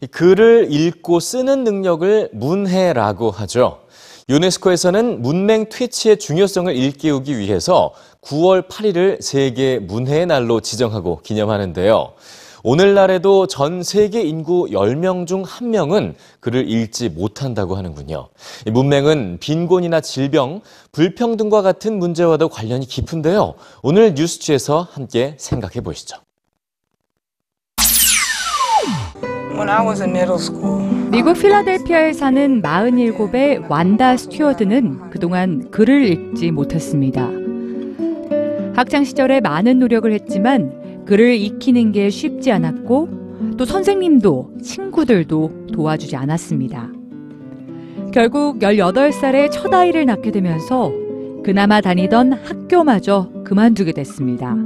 이 글을 읽고 쓰는 능력을 문해라고 하죠. 유네스코에서는 문맹 퇴치의 중요성을 일깨우기 위해서 9월 8일을 세계 문해의 날로 지정하고 기념하는데요. 오늘날에도 전 세계 인구 10명 중 1명은 글을 읽지 못한다고 하는군요. 이 문맹은 빈곤이나 질병, 불평등과 같은 문제와도 관련이 깊은데요. 오늘 뉴스취에서 함께 생각해 보시죠. 미국 필라델피아에 사는 47세의 완다 스튜어드는 그동안 글을 읽지 못했습니다. 학창 시절에 많은 노력을 했지만 글을 익히는 게 쉽지 않았고 또 선생님도 친구들도 도와주지 않았습니다. 결국 18살에 첫 아이를 낳게 되면서 그나마 다니던 학교마저 그만두게 됐습니다.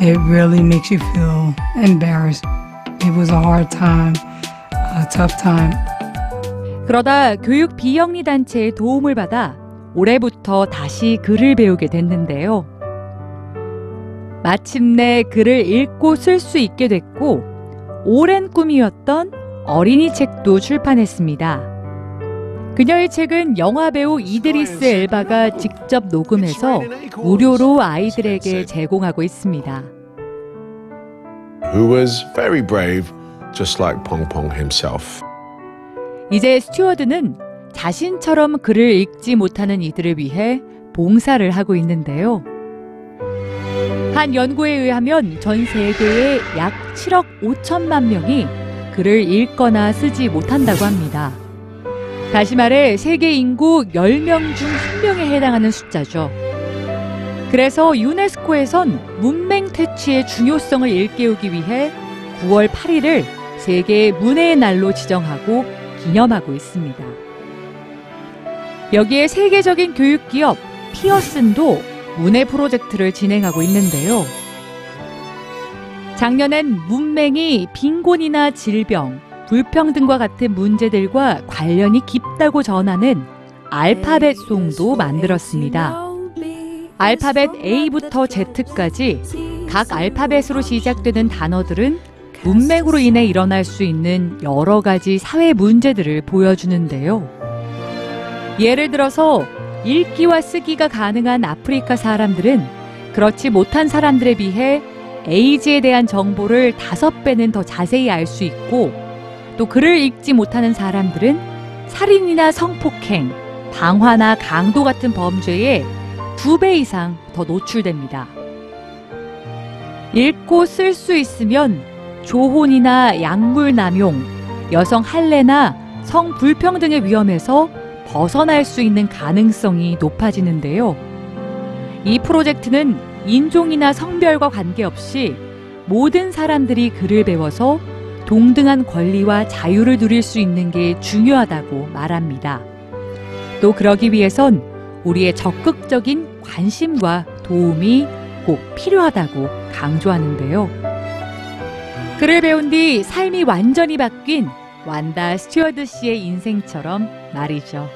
It really makes you feel embarrassed. It was a hard time, a tough time. 그러다 교육 비영리 단체의 도움을 받아 올해부터 다시 글을 배우게 됐는데요. 마침내 글을 읽고 쓸 수 있게 됐고 오랜 꿈이었던 어린이 책도 출판했습니다. 그녀의 책은 영화 배우 이드리스 엘바가 직접 녹음해서 무료로 아이들에게 제공하고 있습니다. Who was very brave, just like Pong Pong himself. 이제 스튜어드는 자신처럼 글을 읽지 못하는 이들을 위해 봉사를 하고 있는데요. 한 연구에 의하면 전 세계에 약 7억 5천만 명이 글을 읽거나 쓰지 못한다고 합니다. 다시 말해 세계 인구 10명 중 1명에 해당하는 숫자죠. 그래서 유네스코에선 문맹 퇴치의 중요성을 일깨우기 위해 9월 8일을 세계 문해의 날로 지정하고 기념하고 있습니다. 여기에 세계적인 교육 기업 피어슨도 문해 프로젝트를 진행하고 있는데요. 작년엔 문맹이 빈곤이나 질병, 불평등과 같은 문제들과 관련이 깊다고 전하는 알파벳 송도 만들었습니다. 알파벳 A부터 Z까지 각 알파벳으로 시작되는 단어들은 문맥으로 인해 일어날 수 있는 여러 가지 사회 문제들을 보여주는데요. 예를 들어서 읽기와 쓰기가 가능한 아프리카 사람들은 그렇지 못한 사람들에 비해 에이즈에 대한 정보를 다섯 배는 더 자세히 알 수 있고 또 글을 읽지 못하는 사람들은 살인이나 성폭행, 방화나 강도 같은 범죄에 두 배 이상 더 노출됩니다. 읽고 쓸 수 있으면 조혼이나 약물 남용, 여성 할례나 성 불평등의 위험에서 벗어날 수 있는 가능성이 높아지는데요. 이 프로젝트는 인종이나 성별과 관계없이 모든 사람들이 글을 배워서 동등한 권리와 자유를 누릴 수 있는 게 중요하다고 말합니다. 또 그러기 위해선 우리의 적극적인 관심과 도움이 꼭 필요하다고 강조하는데요. 글을 배운 뒤 삶이 완전히 바뀐 완다 스튜어드 씨의 인생처럼 말이죠.